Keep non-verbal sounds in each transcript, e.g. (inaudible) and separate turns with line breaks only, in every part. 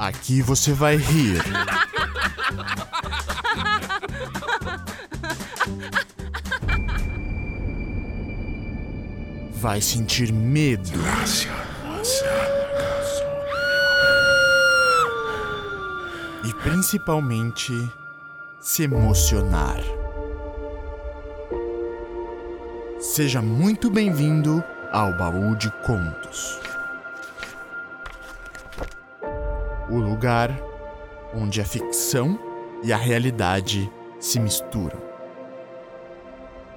Aqui você vai rir. Vai sentir medo. E principalmente se emocionar. Seja muito bem-vindo ao Baú de Contos. O lugar onde a ficção e a realidade se misturam.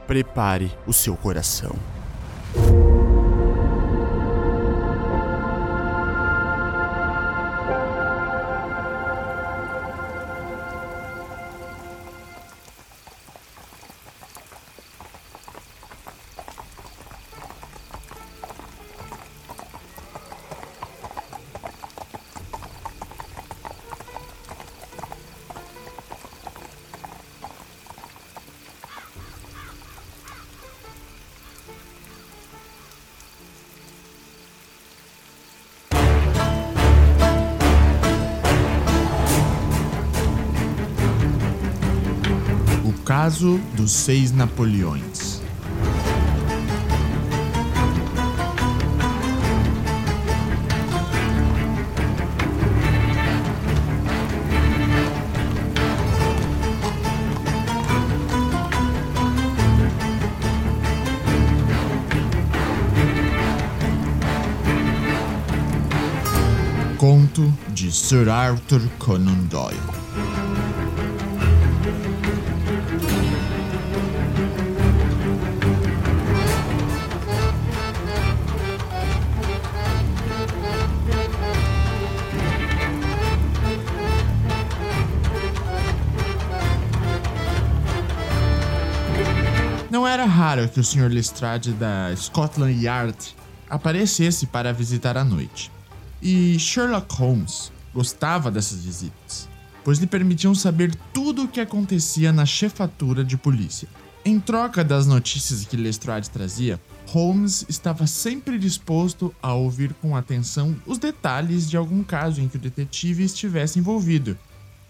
Prepare o seu coração. Caso dos seis Napoleões. Conto de Sir Arthur Conan Doyle. Raro que o Sr. Lestrade da Scotland Yard aparecesse para visitar à noite. E Sherlock Holmes gostava dessas visitas, pois lhe permitiam saber tudo o que acontecia na chefatura de polícia. Em troca das notícias que Lestrade trazia, Holmes estava sempre disposto a ouvir com atenção os detalhes de algum caso em que o detetive estivesse envolvido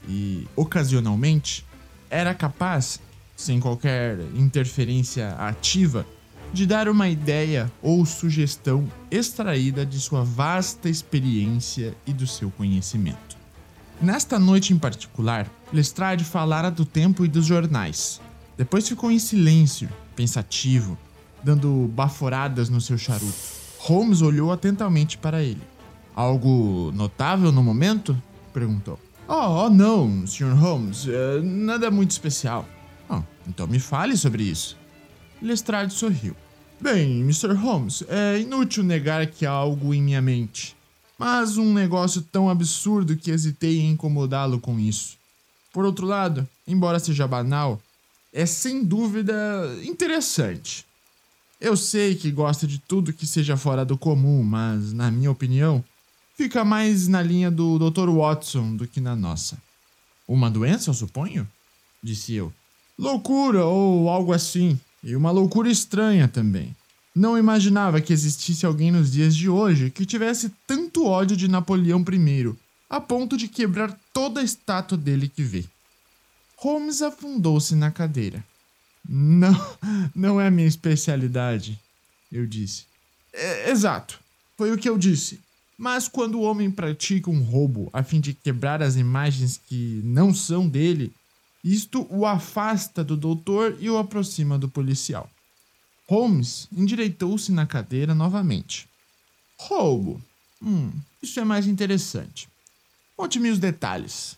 e, ocasionalmente, era capaz, sem qualquer interferência ativa, de dar uma ideia ou sugestão extraída de sua vasta experiência e do seu conhecimento. Nesta noite em particular, Lestrade falara do tempo e dos jornais. Depois ficou em silêncio, pensativo, dando baforadas no seu charuto. Holmes olhou atentamente para ele. Algo notável no momento? perguntou. Oh, oh não, Sr. Holmes, eh, nada muito especial. Ah, então me fale sobre isso. Lestrade sorriu. Bem, Mr. Holmes, é inútil negar que há algo em minha mente, mas um negócio tão absurdo que hesitei em incomodá-lo com isso. Por outro lado, embora seja banal, é sem dúvida interessante. Eu sei que gosta de tudo que seja fora do comum, mas, na minha opinião, fica mais na linha do Dr. Watson do que na nossa. Uma doença, eu suponho? Disse eu. Loucura ou algo assim. E uma loucura estranha também. Não imaginava que existisse alguém nos dias de hoje que tivesse tanto ódio de Napoleão I, a ponto de quebrar toda a estátua dele que vê. Holmes afundou-se na cadeira. (laughs) Não, não é minha especialidade, eu disse. É, exato, foi o que eu disse. Mas quando o homem pratica um roubo a fim de quebrar as imagens que não são dele, isto o afasta do doutor e o aproxima do policial. Holmes endireitou-se na cadeira novamente. Roubo. Hum, isso é mais interessante. Conte-me os detalhes.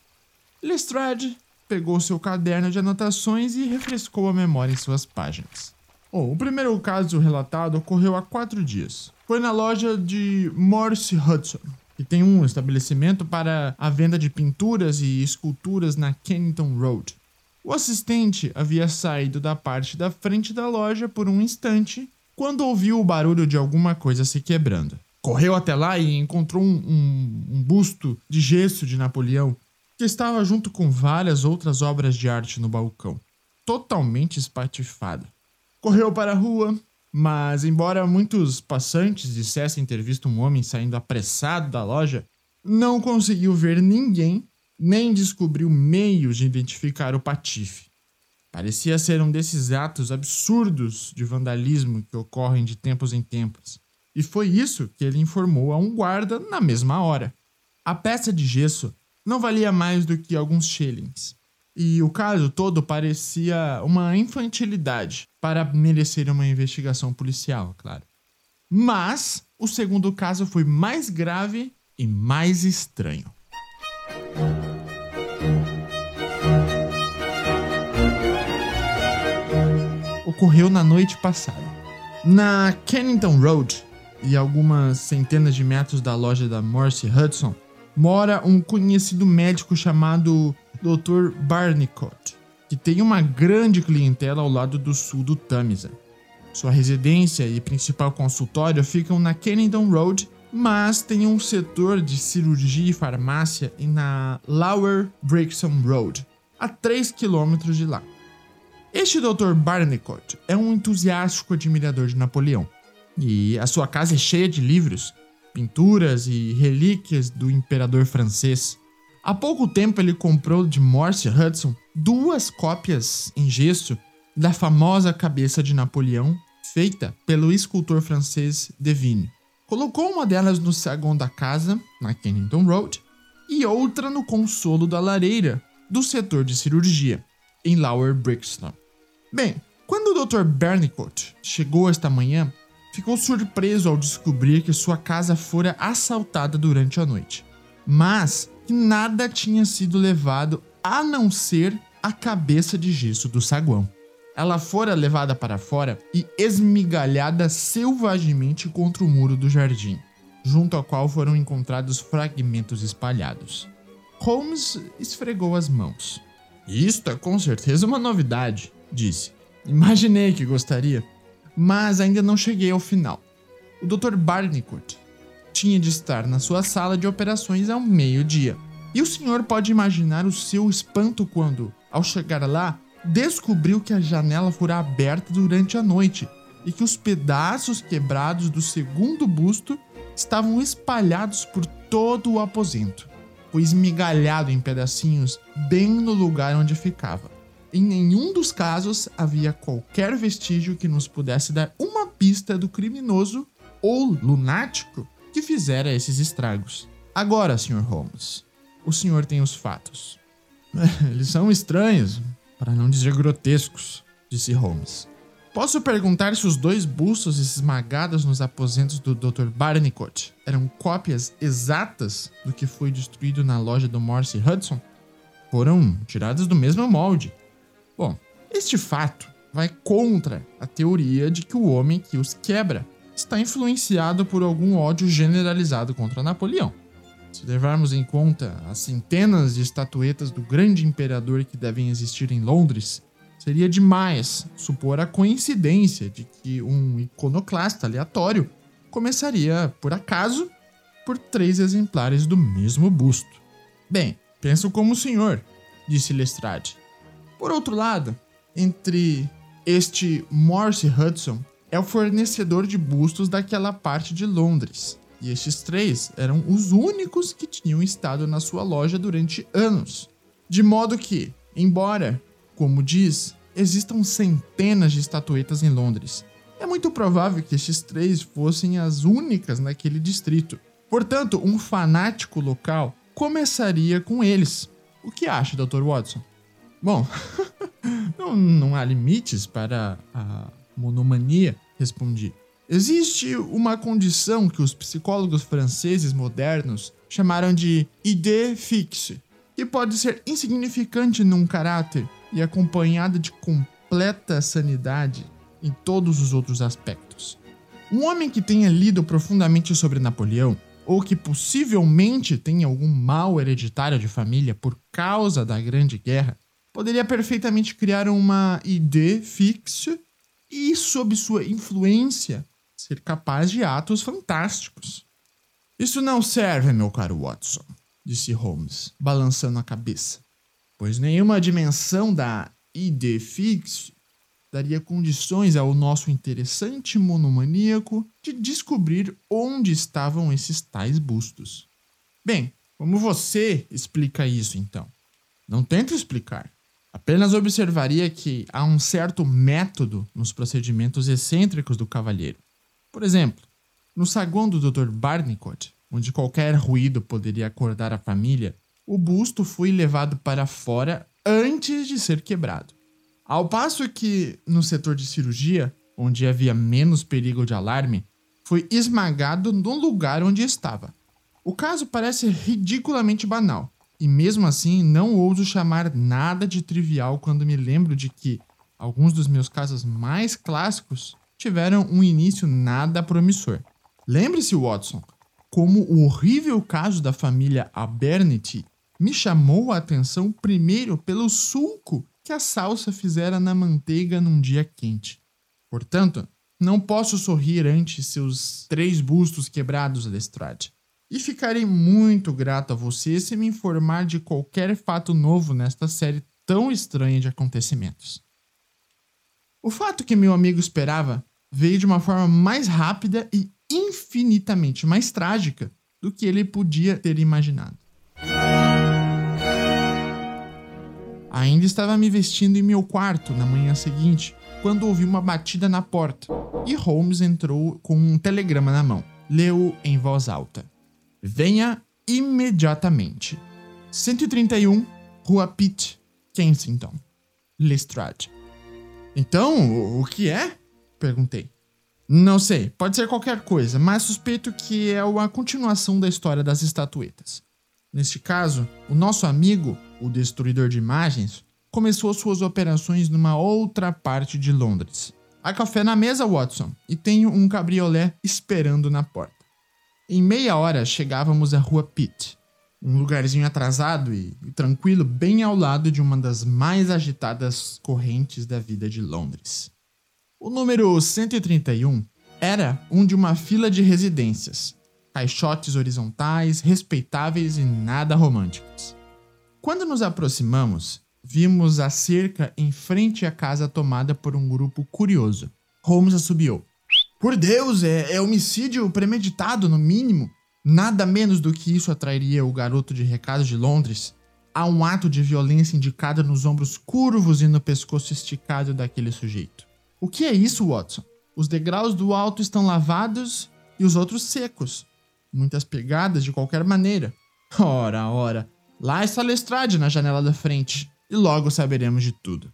Lestrade pegou seu caderno de anotações e refrescou a memória em suas páginas. Bom, o primeiro caso relatado ocorreu há quatro dias. Foi na loja de Morse Hudson, que tem um estabelecimento para a venda de pinturas e esculturas na Kennington Road. O assistente havia saído da parte da frente da loja por um instante quando ouviu o barulho de alguma coisa se quebrando. Correu até lá e encontrou um, um, um busto de gesso de Napoleão que estava junto com várias outras obras de arte no balcão, totalmente espatifada. Correu para a rua, mas embora muitos passantes dissessem ter visto um homem saindo apressado da loja, não conseguiu ver ninguém, nem descobriu meios de identificar o patife. Parecia ser um desses atos absurdos de vandalismo que ocorrem de tempos em tempos. E foi isso que ele informou a um guarda na mesma hora. A peça de gesso não valia mais do que alguns shillings. E o caso todo parecia uma infantilidade para merecer uma investigação policial, claro. Mas o segundo caso foi mais grave e mais estranho. Ocorreu na noite passada. Na Kennington Road, e algumas centenas de metros da loja da Morse Hudson, mora um conhecido médico chamado Dr. Barnicott, que tem uma grande clientela ao lado do sul do Tamisa. Sua residência e principal consultório ficam na Kennington Road, mas tem um setor de cirurgia e farmácia na Lower Brixton Road, a 3 quilômetros de lá. Este Dr. Barnicott é um entusiástico admirador de Napoleão, e a sua casa é cheia de livros, pinturas e relíquias do imperador francês. Há pouco tempo ele comprou de Morse Hudson duas cópias em gesso da famosa cabeça de Napoleão, feita pelo escultor francês Devine. Colocou uma delas no saguão da casa, na Kennington Road, e outra no consolo da lareira, do setor de cirurgia, em Lower Brixton. Bem, quando o Dr. Bernicott chegou esta manhã, ficou surpreso ao descobrir que sua casa fora assaltada durante a noite, mas que nada tinha sido levado a não ser a cabeça de gesso do saguão. Ela fora levada para fora e esmigalhada selvagemente contra o muro do jardim, junto ao qual foram encontrados fragmentos espalhados. Holmes esfregou as mãos. Isto é com certeza uma novidade, disse. Imaginei que gostaria, mas ainda não cheguei ao final. O Dr. Barnicott tinha de estar na sua sala de operações ao meio-dia. E o senhor pode imaginar o seu espanto quando, ao chegar lá, descobriu que a janela fora aberta durante a noite e que os pedaços quebrados do segundo busto estavam espalhados por todo o aposento. Foi esmigalhado em pedacinhos bem no lugar onde ficava. Em nenhum dos casos havia qualquer vestígio que nos pudesse dar uma pista do criminoso ou lunático que fizera esses estragos. Agora, Sr. Holmes, o senhor tem os fatos. (laughs) Eles são estranhos, para não dizer grotescos, disse Holmes. Posso perguntar se os dois bustos esmagados nos aposentos do Dr. Barnicott eram cópias exatas do que foi destruído na loja do Morse Hudson? Foram tirados do mesmo molde. Bom, este fato vai contra a teoria de que o homem que os quebra está influenciado por algum ódio generalizado contra Napoleão. Se levarmos em conta as centenas de estatuetas do grande imperador que devem existir em Londres, seria demais supor a coincidência de que um iconoclasta aleatório começaria, por acaso, por três exemplares do mesmo busto. Bem, penso como o senhor, disse Lestrade. Por outro lado, entre este Morse Hudson é o fornecedor de bustos daquela parte de Londres, e estes três eram os únicos que tinham estado na sua loja durante anos. De modo que, embora, como diz, existam centenas de estatuetas em Londres, é muito provável que estes três fossem as únicas naquele distrito. Portanto, um fanático local começaria com eles. O que acha, Dr. Watson? Bom, (laughs) não, não há limites para a monomania, respondi. Existe uma condição que os psicólogos franceses modernos chamaram de idée fixe, que pode ser insignificante num caráter e acompanhada de completa sanidade em todos os outros aspectos. Um homem que tenha lido profundamente sobre Napoleão, ou que possivelmente tenha algum mal hereditário de família por causa da Grande Guerra, poderia perfeitamente criar uma ideia fixa e, sob sua influência, ser capaz de atos fantásticos. Isso não serve, meu caro Watson, disse Holmes, balançando a cabeça, pois nenhuma dimensão da ID fix daria condições ao nosso interessante monomaníaco de descobrir onde estavam esses tais bustos. Bem, como você explica isso então? Não tento explicar. Apenas observaria que há um certo método nos procedimentos excêntricos do cavalheiro. Por exemplo, no saguão do Dr. Barnicot, onde qualquer ruído poderia acordar a família, o busto foi levado para fora antes de ser quebrado. Ao passo que, no setor de cirurgia, onde havia menos perigo de alarme, foi esmagado no lugar onde estava. O caso parece ridiculamente banal, e mesmo assim não ouso chamar nada de trivial quando me lembro de que alguns dos meus casos mais clássicos tiveram um início nada promissor. Lembre-se, Watson, como o horrível caso da família Abernethy me chamou a atenção primeiro pelo sulco que a salsa fizera na manteiga num dia quente. Portanto, não posso sorrir ante seus três bustos quebrados, Lestrade. E ficarei muito grato a você se me informar de qualquer fato novo nesta série tão estranha de acontecimentos. O fato que meu amigo esperava veio de uma forma mais rápida e infinitamente mais trágica do que ele podia ter imaginado. Ainda estava me vestindo em meu quarto na manhã seguinte quando ouvi uma batida na porta e Holmes entrou com um telegrama na mão. Leu em voz alta. Venha imediatamente. 131, Rua Pitt, Kensington. Lestrade. Então, o que é? Perguntei. Não sei, pode ser qualquer coisa, mas suspeito que é uma continuação da história das estatuetas. Neste caso, o nosso amigo, o destruidor de imagens, começou suas operações numa outra parte de Londres. Há café na mesa, Watson, e tenho um cabriolé esperando na porta. Em meia hora chegávamos à rua Pitt, um lugarzinho atrasado e, tranquilo bem ao lado de uma das mais agitadas correntes da vida de Londres. O número 131 era um de uma fila de residências, caixotes horizontais, respeitáveis e nada românticos. Quando nos aproximamos, vimos a cerca em frente à casa tomada por um grupo curioso. Holmes assobiou. Por Deus, é, é homicídio premeditado, no mínimo. Nada menos do que isso atrairia o garoto de recado de Londres. Há um ato de violência indicado nos ombros curvos e no pescoço esticado daquele sujeito. O que é isso, Watson? Os degraus do alto estão lavados e os outros secos. Muitas pegadas de qualquer maneira. Ora, ora, lá está Lestrade na janela da frente, e logo saberemos de tudo.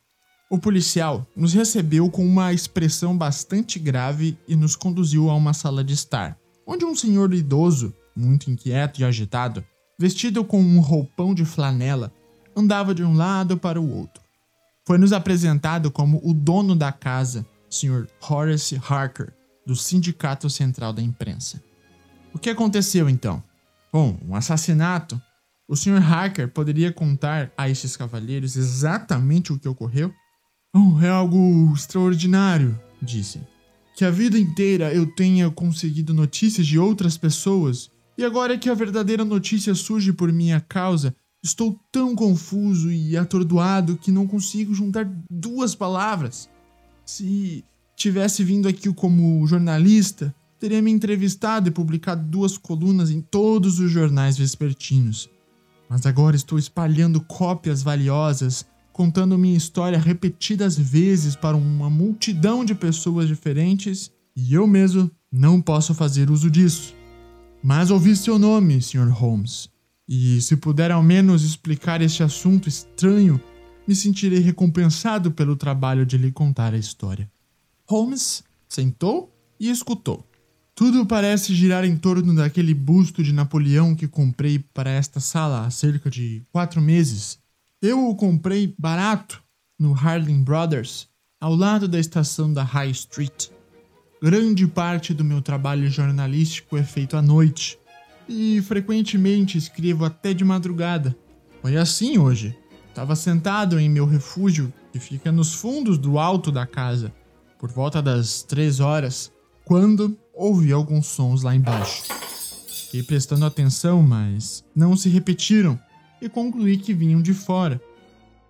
O policial nos recebeu com uma expressão bastante grave e nos conduziu a uma sala de estar, onde um senhor idoso, muito inquieto e agitado, vestido com um roupão de flanela, andava de um lado para o outro. Foi-nos apresentado como o dono da casa, Sr. Horace Harker, do Sindicato Central da Imprensa. O que aconteceu então? Bom, um assassinato. O Sr. Harker poderia contar a estes cavalheiros exatamente o que ocorreu? É algo extraordinário, disse. Que a vida inteira eu tenha conseguido notícias de outras pessoas, e agora que a verdadeira notícia surge por minha causa, estou tão confuso e atordoado que não consigo juntar duas palavras. Se tivesse vindo aqui como jornalista, teria me entrevistado e publicado duas colunas em todos os jornais vespertinos. Mas agora estou espalhando cópias valiosas contando minha história repetidas vezes para uma multidão de pessoas diferentes e eu mesmo não posso fazer uso disso. Mas ouvi seu nome, Sr. Holmes, e se puder ao menos explicar este assunto estranho, me sentirei recompensado pelo trabalho de lhe contar a história. Holmes sentou e escutou. Tudo parece girar em torno daquele busto de Napoleão que comprei para esta sala há cerca de quatro meses eu o comprei barato no Harding Brothers, ao lado da estação da High Street. Grande parte do meu trabalho jornalístico é feito à noite e frequentemente escrevo até de madrugada. Foi assim hoje. Estava sentado em meu refúgio, que fica nos fundos do alto da casa, por volta das três horas, quando ouvi alguns sons lá embaixo. Fiquei prestando atenção, mas não se repetiram e concluí que vinham de fora.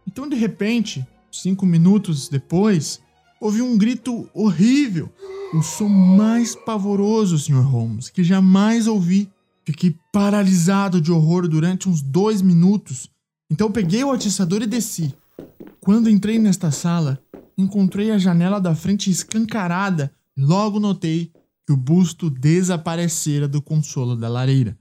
Então, de repente, cinco minutos depois, ouvi um grito horrível, o som mais pavoroso, Sr. Holmes, que jamais ouvi. Fiquei paralisado de horror durante uns dois minutos. Então peguei o atiçador e desci. Quando entrei nesta sala, encontrei a janela da frente escancarada e logo notei que o busto desaparecera do consolo da lareira.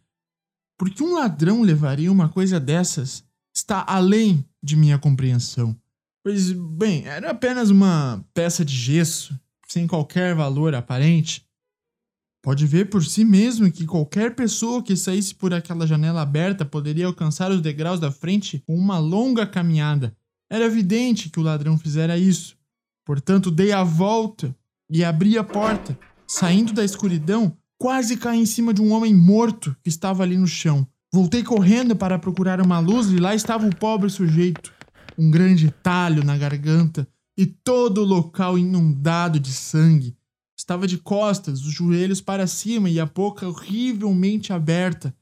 Porque um ladrão levaria uma coisa dessas está além de minha compreensão. Pois, bem, era apenas uma peça de gesso, sem qualquer valor aparente. Pode ver por si mesmo que qualquer pessoa que saísse por aquela janela aberta poderia alcançar os degraus da frente com uma longa caminhada. Era evidente que o ladrão fizera isso. Portanto, dei a volta e abri a porta. Saindo da escuridão, quase caí em cima de um homem morto que estava ali no chão. Voltei correndo para procurar uma luz e lá estava o pobre sujeito, um grande talho na garganta e todo o local inundado de sangue. Estava de costas, os joelhos para cima e a boca horrivelmente aberta.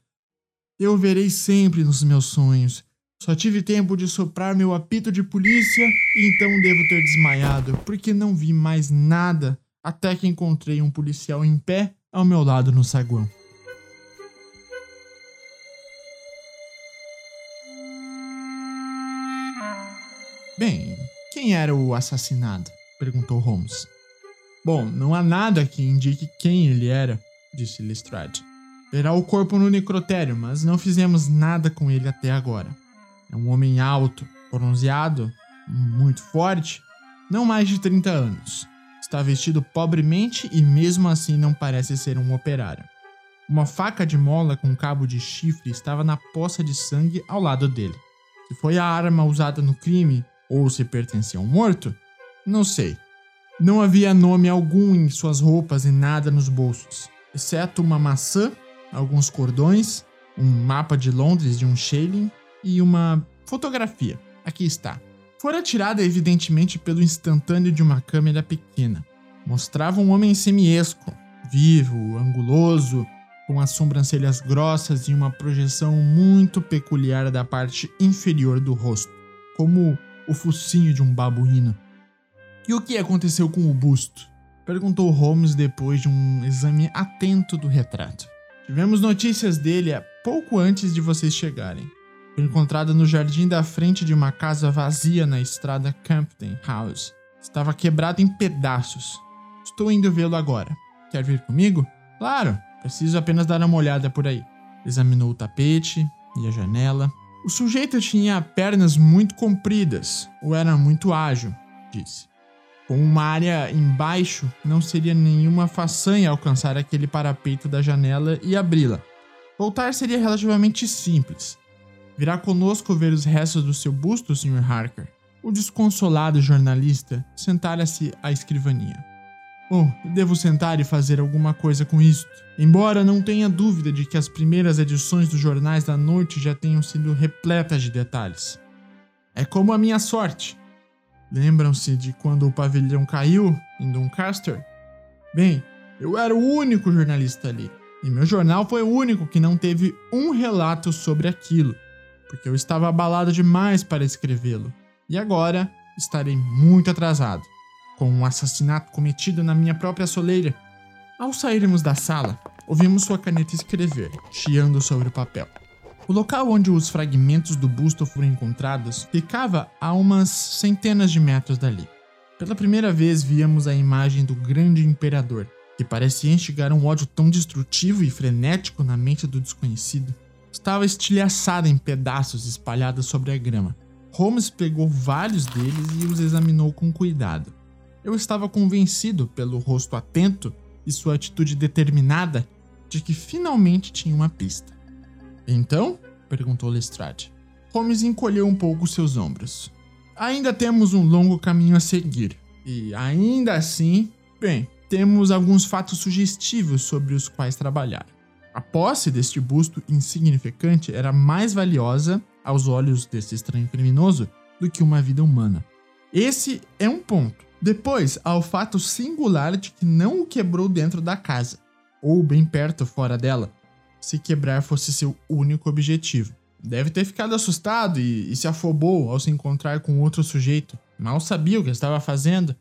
Eu verei sempre nos meus sonhos. Só tive tempo de soprar meu apito de polícia e então devo ter desmaiado, porque não vi mais nada até que encontrei um policial em pé ao meu lado no saguão. Bem, quem era o assassinado? perguntou Holmes. Bom, não há nada que indique quem ele era, disse Lestrade. Terá o corpo no necrotério, mas não fizemos nada com ele até agora. É um homem alto, bronzeado, muito forte, não mais de 30 anos. Está vestido pobremente e mesmo assim não parece ser um operário. Uma faca de mola com cabo de chifre estava na poça de sangue ao lado dele. Se foi a arma usada no crime ou se pertencia a um morto, não sei. Não havia nome algum em suas roupas e nada nos bolsos, exceto uma maçã, alguns cordões, um mapa de Londres de um shilling e uma fotografia. Aqui está. Fora tirada evidentemente pelo instantâneo de uma câmera pequena. Mostrava um homem semiesco, vivo, anguloso, com as sobrancelhas grossas e uma projeção muito peculiar da parte inferior do rosto, como o focinho de um babuíno. E o que aconteceu com o busto? Perguntou Holmes depois de um exame atento do retrato. Tivemos notícias dele pouco antes de vocês chegarem. Foi encontrado no jardim da frente de uma casa vazia na estrada Campden House. Estava quebrado em pedaços. Estou indo vê-lo agora. Quer vir comigo? Claro, preciso apenas dar uma olhada por aí. Examinou o tapete e a janela. O sujeito tinha pernas muito compridas, ou era muito ágil, disse. Com uma área embaixo, não seria nenhuma façanha alcançar aquele parapeito da janela e abri-la. Voltar seria relativamente simples. Virá conosco ver os restos do seu busto, Sr. Harker. O desconsolado jornalista sentara-se à escrivaninha. Oh, devo sentar e fazer alguma coisa com isto. Embora não tenha dúvida de que as primeiras edições dos jornais da noite já tenham sido repletas de detalhes. É como a minha sorte. Lembram-se de quando o pavilhão caiu em Doncaster? Bem, eu era o único jornalista ali, e meu jornal foi o único que não teve um relato sobre aquilo, porque eu estava abalado demais para escrevê-lo, e agora estarei muito atrasado, com um assassinato cometido na minha própria soleira. Ao sairmos da sala, ouvimos sua caneta escrever, chiando sobre o papel. O local onde os fragmentos do busto foram encontrados ficava a umas centenas de metros dali. Pela primeira vez víamos a imagem do grande imperador, que parecia instigar um ódio tão destrutivo e frenético na mente do desconhecido. Estava estilhaçada em pedaços espalhados sobre a grama. Holmes pegou vários deles e os examinou com cuidado. Eu estava convencido, pelo rosto atento e sua atitude determinada, de que finalmente tinha uma pista. Então? perguntou Lestrade. Holmes encolheu um pouco seus ombros. Ainda temos um longo caminho a seguir. E ainda assim, bem, temos alguns fatos sugestivos sobre os quais trabalhar. A posse deste busto insignificante era mais valiosa, aos olhos desse estranho criminoso, do que uma vida humana. Esse é um ponto. Depois, há o fato singular de que não o quebrou dentro da casa, ou bem perto fora dela, se quebrar fosse seu único objetivo. Deve ter ficado assustado e, e, se afobou ao se encontrar com outro sujeito. Mal sabia o que estava fazendo.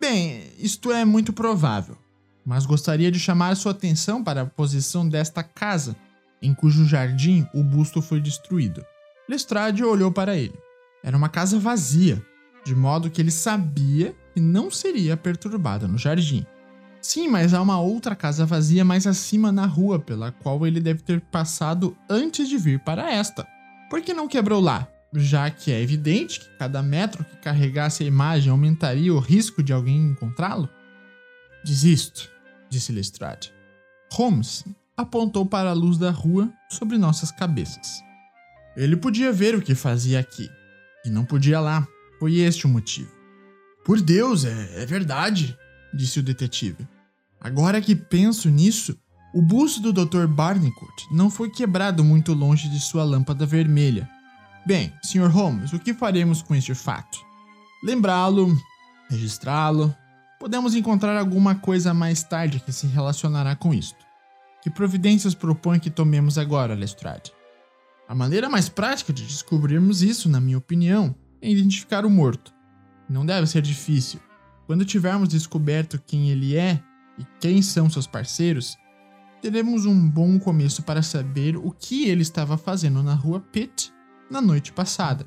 Bem, isto é muito provável, mas gostaria de chamar sua atenção para a posição desta casa. em cujo jardim o busto foi destruído. Lestrade olhou para ele. Era uma casa vazia, de modo que ele sabia que não seria perturbada no jardim. Sim, mas há uma outra casa vazia mais acima na rua pela qual ele deve ter passado antes de vir para esta. Por que não quebrou lá? Já que é evidente que cada metro que carregasse a imagem aumentaria o risco de alguém encontrá-lo? Desisto, disse Lestrade. Holmes apontou para a luz da rua sobre nossas cabeças. Ele podia ver o que fazia aqui, e não podia lá. Foi este o motivo. Por Deus, é, é verdade, disse o detetive. Agora que penso nisso, o busto do Dr. Barnicott não foi quebrado muito longe de sua lâmpada vermelha. Bem, Sr. Holmes, o que faremos com este fato? Lembrá-lo, registrá-lo. Podemos encontrar alguma coisa mais tarde que se relacionará com isto. Que providências propõe que tomemos agora, Lestrade? A maneira mais prática de descobrirmos isso, na minha opinião, é identificar o morto. Não deve ser difícil. Quando tivermos descoberto quem ele é e quem são seus parceiros, teremos um bom começo para saber o que ele estava fazendo na rua Pitt na noite passada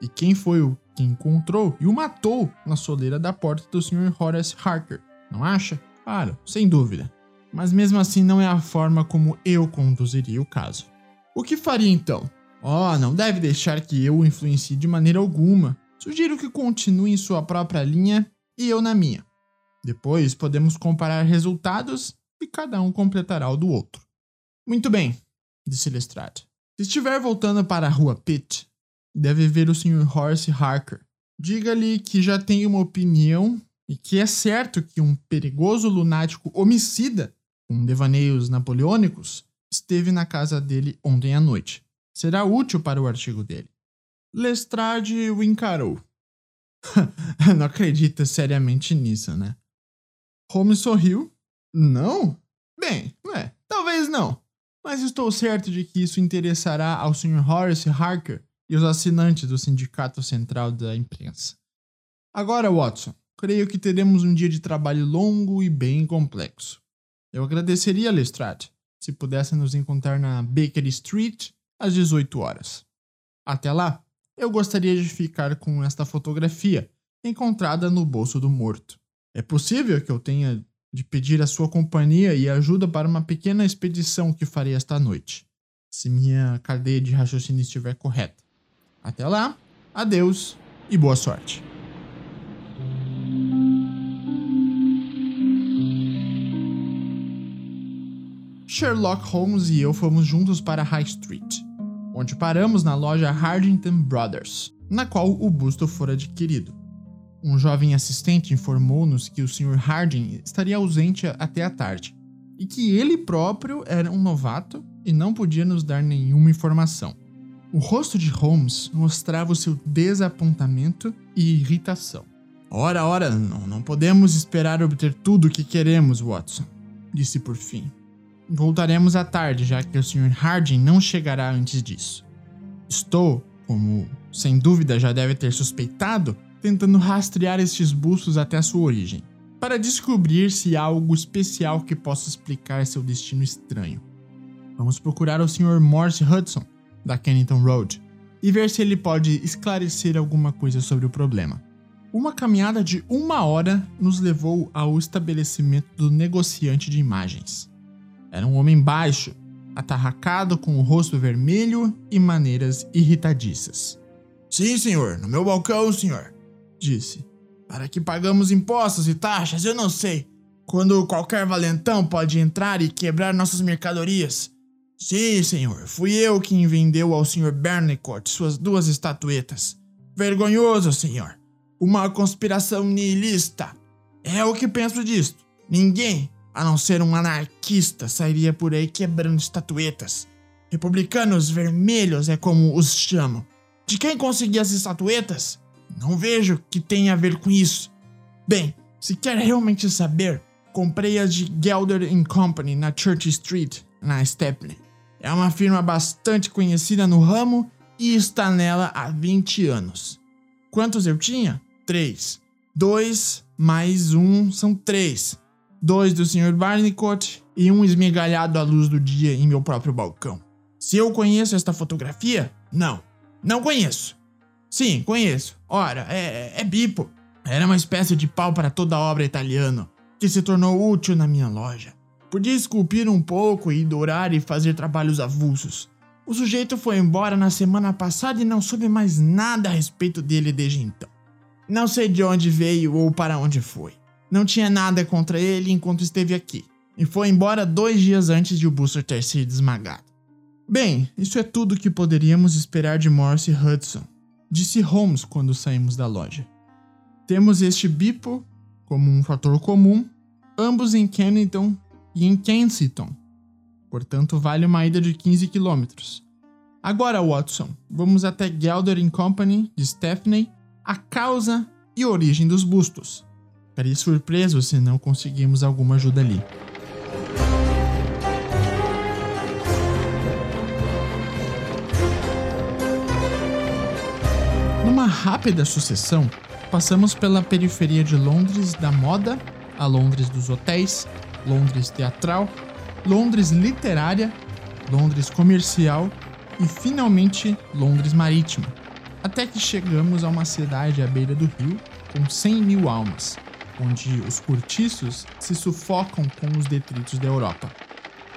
e quem foi o que encontrou e o matou na soleira da porta do Sr. Horace Harker, não acha? Claro, sem dúvida. Mas mesmo assim não é a forma como eu conduziria o caso. O que faria então? Oh, não deve deixar que eu o influencie de maneira alguma. Sugiro que continue em sua própria linha e eu na minha. Depois podemos comparar resultados e cada um completará o do outro. Muito bem, disse Lestrade. Se estiver voltando para a rua Pitt, deve ver o Sr. Horace Harker. Diga-lhe que já tenho uma opinião e que é certo que um perigoso lunático homicida, com devaneios napoleônicos, esteve na casa dele ontem à noite. Será útil para o artigo dele. Lestrade o encarou. (laughs) não acredita seriamente nisso, né? Holmes sorriu. Não? Bem, é, talvez não. Mas estou certo de que isso interessará ao Sr. Horace Harker e os assinantes do Sindicato Central da Imprensa. Agora, Watson, creio que teremos um dia de trabalho longo e bem complexo. Eu agradeceria, Lestrade, se pudesse nos encontrar na Baker Street às 18 horas. Até lá, eu gostaria de ficar com esta fotografia encontrada no bolso do morto. É possível que eu tenha de pedir a sua companhia e ajuda para uma pequena expedição que farei esta noite, se minha cadeia de raciocínio estiver correta. Até lá, adeus e boa sorte. Sherlock Holmes e eu fomos juntos para High Street, onde paramos na loja Hardington Brothers, na qual o busto fora adquirido. Um jovem assistente informou-nos que o Sr. Harding estaria ausente até a tarde e que ele próprio era um novato e não podia nos dar nenhuma informação. O rosto de Holmes mostrava o seu desapontamento e irritação. Ora, ora, não, não podemos esperar obter tudo o que queremos, Watson, disse por fim. Voltaremos à tarde, já que o Sr. Harding não chegará antes disso. Estou, como sem dúvida já deve ter suspeitado, tentando rastrear estes bustos até a sua origem, para descobrir se há algo especial que possa explicar seu destino estranho. Vamos procurar o Sr. Morse Hudson, da Kennington Road, e ver se ele pode esclarecer alguma coisa sobre o problema. Uma caminhada de uma hora nos levou ao estabelecimento do negociante de imagens. Era um homem baixo, atarracado com o rosto vermelho e maneiras irritadiças. Sim, senhor, no meu balcão, senhor, disse. Para que pagamos impostos e taxas, eu não sei. Quando qualquer valentão pode entrar e quebrar nossas mercadorias. Sim, senhor, fui eu quem vendeu ao senhor Bernicourt suas duas estatuetas. Vergonhoso, senhor. Uma conspiração nihilista. É o que penso disto. Ninguém, a não ser um anarquista, sairia por aí quebrando estatuetas. Republicanos vermelhos é como os chamam. De quem consegui as estatuetas? Não vejo que tenha a ver com isso. Bem, se quer realmente saber, comprei as de Gelder Company na Church Street, na Stepney. É uma firma bastante conhecida no ramo e está nela há 20 anos. Quantos eu tinha? Três. Dois mais um são três dois do Sr. Barnicott e um esmigalhado à luz do dia em meu próprio balcão. Se eu conheço esta fotografia? Não, não conheço. Sim, conheço. Ora, é, é bipo. Era uma espécie de pau para toda obra italiana que se tornou útil na minha loja. Podia esculpir um pouco e dourar e fazer trabalhos avulsos. O sujeito foi embora na semana passada e não soube mais nada a respeito dele desde então. Não sei de onde veio ou para onde foi. Não tinha nada contra ele enquanto esteve aqui, e foi embora dois dias antes de o Booster ter sido esmagado. Bem, isso é tudo que poderíamos esperar de Morse Hudson, disse Holmes quando saímos da loja. Temos este bipo como um fator comum, ambos em Kennington e em Kensington portanto vale uma ida de 15 quilômetros. Agora, Watson, vamos até Gelder Company de Stephanie, a causa e origem dos bustos. Ficaria surpreso se não conseguimos alguma ajuda ali. Numa rápida sucessão, passamos pela periferia de Londres da moda, a Londres dos hotéis, Londres teatral Londres literária, Londres comercial e finalmente Londres marítima, até que chegamos a uma cidade à beira do rio com 100 mil almas, onde os cortiços se sufocam com os detritos da Europa.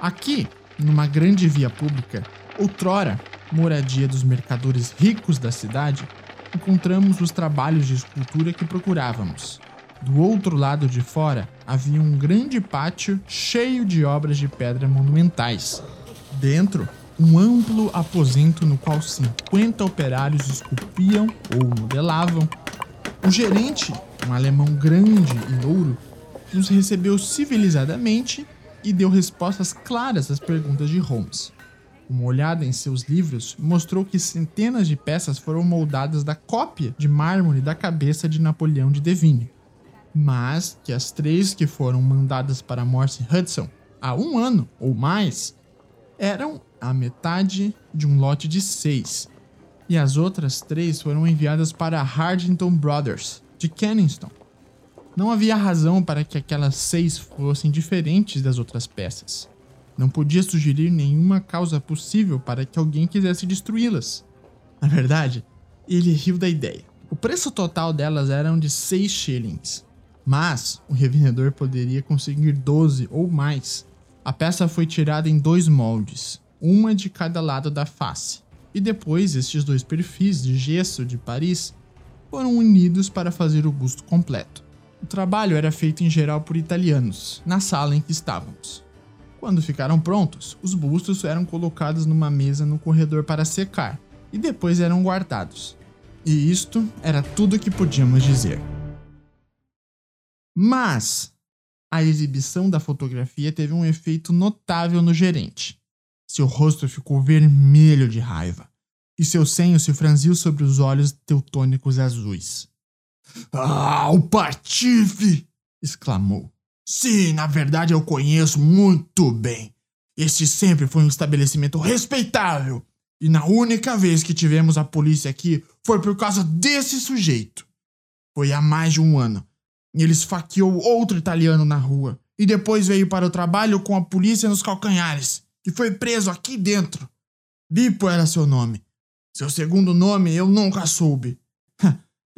Aqui, numa grande via pública, outrora moradia dos mercadores ricos da cidade, encontramos os trabalhos de escultura que procurávamos. Do outro lado de fora havia um grande pátio cheio de obras de pedra monumentais. Dentro, um amplo aposento no qual 50 operários esculpiam ou modelavam. O gerente, um alemão grande e louro, nos recebeu civilizadamente e deu respostas claras às perguntas de Holmes. Uma olhada em seus livros mostrou que centenas de peças foram moldadas da cópia de mármore da cabeça de Napoleão de Devine mas que as três que foram mandadas para Morse Hudson há um ano ou mais eram a metade de um lote de seis, e as outras três foram enviadas para Hardington Brothers, de Kenningston. Não havia razão para que aquelas seis fossem diferentes das outras peças. Não podia sugerir nenhuma causa possível para que alguém quisesse destruí-las. Na verdade, ele riu da ideia. O preço total delas eram de 6 shillings, mas o revendedor poderia conseguir 12 ou mais. A peça foi tirada em dois moldes, uma de cada lado da face, e depois estes dois perfis de gesso de Paris foram unidos para fazer o busto completo. O trabalho era feito em geral por italianos, na sala em que estávamos. Quando ficaram prontos, os bustos eram colocados numa mesa no corredor para secar e depois eram guardados. E isto era tudo que podíamos dizer. Mas a exibição da fotografia teve um efeito notável no gerente. Seu rosto ficou vermelho de raiva e seu senho se franziu sobre os olhos teutônicos azuis. Ah, o patife! exclamou. Sim, na verdade eu conheço muito bem. Este sempre foi um estabelecimento respeitável. E na única vez que tivemos a polícia aqui foi por causa desse sujeito. Foi há mais de um ano e ele esfaqueou outro italiano na rua. E depois veio para o trabalho com a polícia nos calcanhares. E foi preso aqui dentro. Bipo era seu nome. Seu segundo nome eu nunca soube.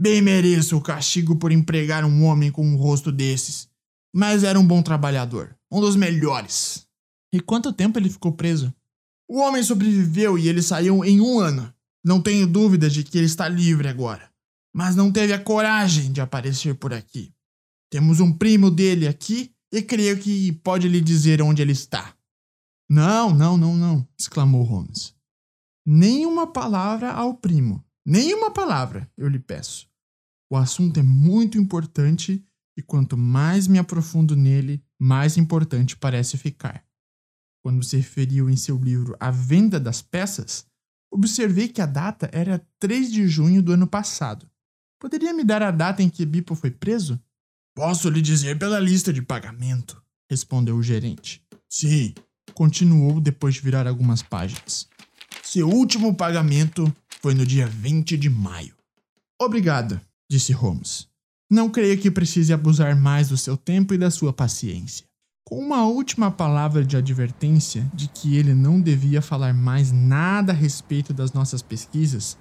Bem mereço o castigo por empregar um homem com um rosto desses. Mas era um bom trabalhador. Um dos melhores. E quanto tempo ele ficou preso? O homem sobreviveu e ele saiu em um ano. Não tenho dúvidas de que ele está livre agora. Mas não teve a coragem de aparecer por aqui. Temos um primo dele aqui e creio que pode lhe dizer onde ele está. Não, não, não, não, exclamou Holmes. Nenhuma palavra ao primo. Nenhuma palavra, eu lhe peço. O assunto é muito importante e quanto mais me aprofundo nele, mais importante parece ficar. Quando se referiu em seu livro à venda das peças, observei que a data era 3 de junho do ano passado. Poderia me dar a data em que Bipo foi preso? Posso lhe dizer pela lista de pagamento, respondeu o gerente. Sim, continuou depois de virar algumas páginas. Seu último pagamento foi no dia 20 de maio. Obrigado, disse Holmes. Não creio que precise abusar mais do seu tempo e da sua paciência. Com uma última palavra de advertência de que ele não devia falar mais nada a respeito das nossas pesquisas,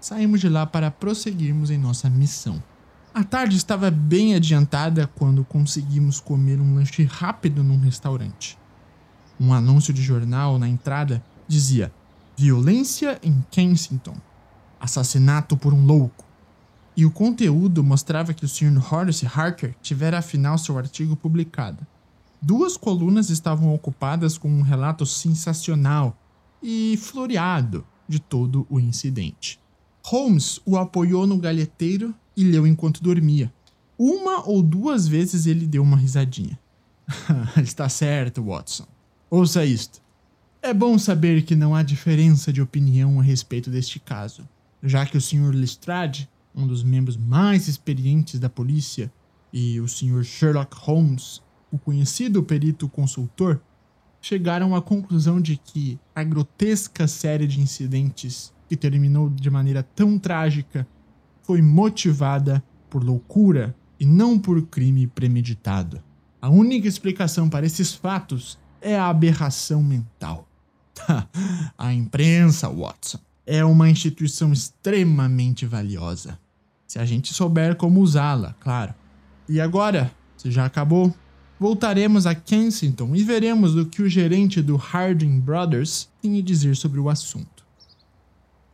saímos de lá para prosseguirmos em nossa missão. A tarde estava bem adiantada quando conseguimos comer um lanche rápido num restaurante. Um anúncio de jornal na entrada dizia: Violência em Kensington. Assassinato por um louco. E o conteúdo mostrava que o Sr. Horace Harker tivera afinal seu artigo publicado. Duas colunas estavam ocupadas com um relato sensacional e floreado de todo o incidente. Holmes o apoiou no galheteiro e leu enquanto dormia. Uma ou duas vezes ele deu uma risadinha. (laughs) Está certo, Watson. Ouça isto. É bom saber que não há diferença de opinião a respeito deste caso, já que o Sr. Lestrade, um dos membros mais experientes da polícia, e o Sr. Sherlock Holmes, o conhecido perito consultor, chegaram à conclusão de que a grotesca série de incidentes que terminou de maneira tão trágica foi motivada por loucura e não por crime premeditado. A única explicação para esses fatos é a aberração mental. (laughs) a imprensa, Watson, é uma instituição extremamente valiosa. Se a gente souber como usá-la, claro. E agora, se já acabou, voltaremos a Kensington e veremos o que o gerente do Harding Brothers tem a dizer sobre o assunto.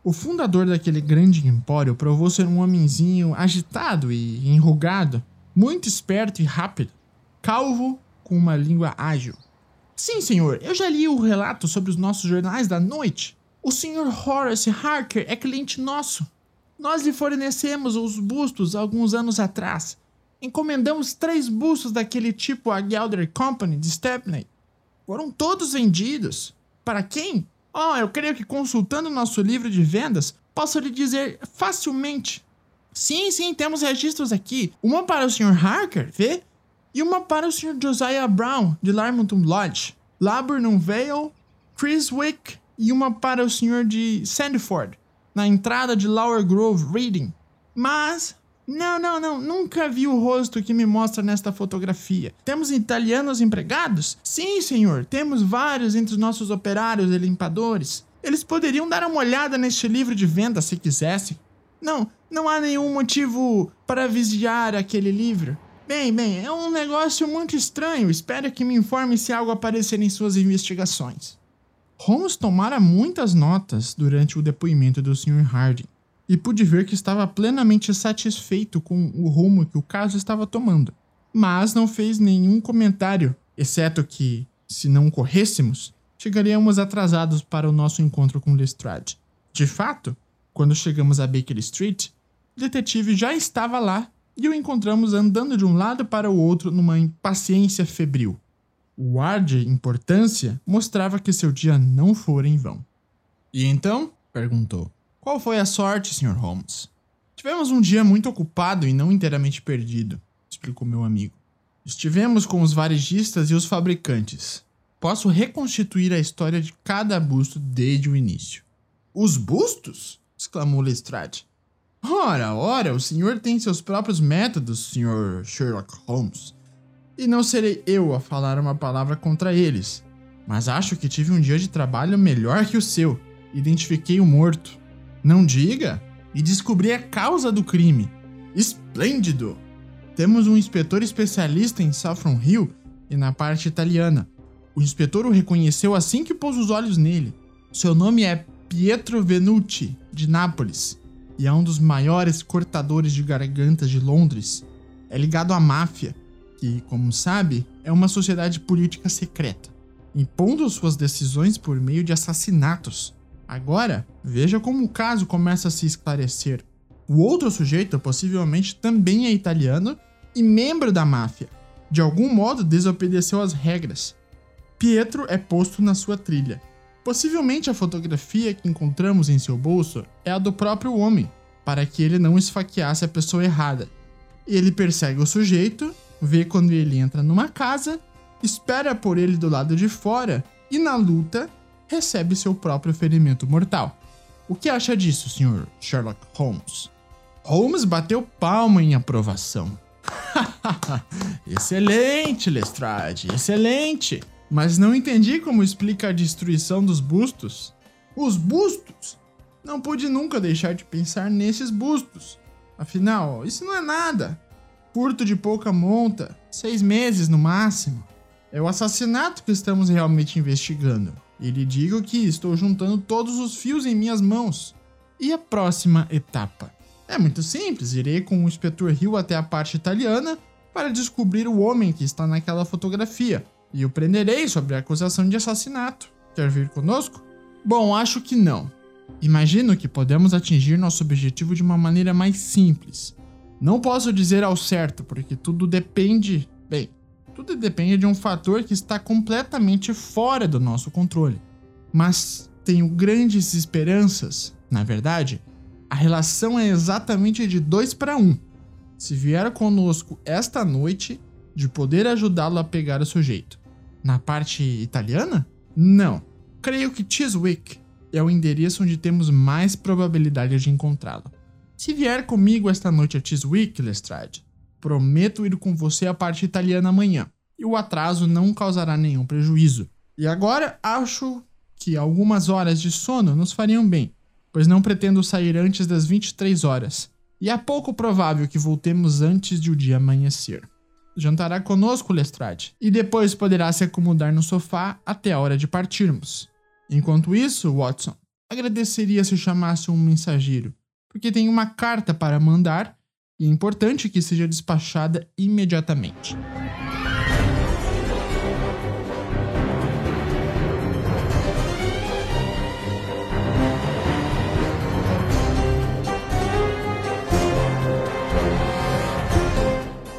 O fundador daquele grande empório provou ser um homenzinho agitado e enrugado, muito esperto e rápido, calvo com uma língua ágil. Sim, senhor, eu já li o relato sobre os nossos jornais da noite. O senhor Horace Harker é cliente nosso. Nós lhe fornecemos os bustos alguns anos atrás. Encomendamos três bustos daquele tipo à Gelder Company de Stepney. Foram todos vendidos. Para quem? Oh, eu creio que consultando nosso livro de vendas, posso lhe dizer facilmente. Sim, sim, temos registros aqui. Uma para o Sr. Harker, vê? E uma para o Sr. Josiah Brown, de Larmonton Lodge. Laburnum Vale, Chiswick e uma para o Sr. de Sandford, na entrada de Lower Grove Reading. Mas não, não, não. Nunca vi o rosto que me mostra nesta fotografia. Temos italianos empregados? Sim, senhor. Temos vários entre os nossos operários e limpadores. Eles poderiam dar uma olhada neste livro de venda se quisessem. Não, não há nenhum motivo para vigiar aquele livro. Bem, bem, é um negócio muito estranho. Espero que me informe se algo aparecer em suas investigações. Holmes tomara muitas notas durante o depoimento do Sr. Harding e pude ver que estava plenamente satisfeito com o rumo que o caso estava tomando. Mas não fez nenhum comentário, exceto que, se não corrêssemos, chegaríamos atrasados para o nosso encontro com Lestrade. De fato, quando chegamos a Baker Street, o detetive já estava lá e o encontramos andando de um lado para o outro numa impaciência febril. O ar de importância mostrava que seu dia não fora em vão. E então? perguntou. Qual foi a sorte, Sr. Holmes? Tivemos um dia muito ocupado e não inteiramente perdido, explicou meu amigo. Estivemos com os varejistas e os fabricantes. Posso reconstituir a história de cada busto desde o início. Os bustos? exclamou Lestrade. Ora, ora, o senhor tem seus próprios métodos, Sr. Sherlock Holmes. E não serei eu a falar uma palavra contra eles. Mas acho que tive um dia de trabalho melhor que o seu. Identifiquei o morto. Não diga! E descobri a causa do crime. Esplêndido! Temos um inspetor especialista em Saffron Hill e na parte italiana. O inspetor o reconheceu assim que pôs os olhos nele. Seu nome é Pietro Venucci, de Nápoles, e é um dos maiores cortadores de gargantas de Londres. É ligado à máfia, que, como sabe, é uma sociedade política secreta, impondo suas decisões por meio de assassinatos. Agora, veja como o caso começa a se esclarecer. O outro sujeito possivelmente também é italiano e membro da máfia. De algum modo desobedeceu às regras. Pietro é posto na sua trilha. Possivelmente a fotografia que encontramos em seu bolso é a do próprio homem, para que ele não esfaqueasse a pessoa errada. Ele persegue o sujeito, vê quando ele entra numa casa, espera por ele do lado de fora e na luta recebe seu próprio ferimento mortal. O que acha disso, Sr. Sherlock Holmes? Holmes bateu palma em aprovação. (laughs) excelente, Lestrade, excelente. Mas não entendi como explica a destruição dos bustos. Os bustos? Não pude nunca deixar de pensar nesses bustos. Afinal, isso não é nada. Curto de pouca monta, seis meses no máximo. É o assassinato que estamos realmente investigando. E lhe digo que estou juntando todos os fios em minhas mãos. E a próxima etapa? É muito simples, irei com o inspetor Hill até a parte italiana para descobrir o homem que está naquela fotografia e o prenderei sobre a acusação de assassinato. Quer vir conosco? Bom, acho que não. Imagino que podemos atingir nosso objetivo de uma maneira mais simples. Não posso dizer ao certo, porque tudo depende. Bem, tudo depende de um fator que está completamente fora do nosso controle. Mas tenho grandes esperanças, na verdade, a relação é exatamente de 2 para 1. Se vier conosco esta noite, de poder ajudá-lo a pegar o sujeito. Na parte italiana? Não. Creio que Chiswick é o endereço onde temos mais probabilidade de encontrá-lo. Se vier comigo esta noite a Chiswick, Lestrade, prometo ir com você à parte italiana amanhã, e o atraso não causará nenhum prejuízo. E agora acho que algumas horas de sono nos fariam bem pois não pretendo sair antes das 23 horas, e é pouco provável que voltemos antes de o dia amanhecer. Jantará conosco, Lestrade, e depois poderá se acomodar no sofá até a hora de partirmos. Enquanto isso, Watson, agradeceria se chamasse um mensageiro, porque tenho uma carta para mandar e é importante que seja despachada imediatamente.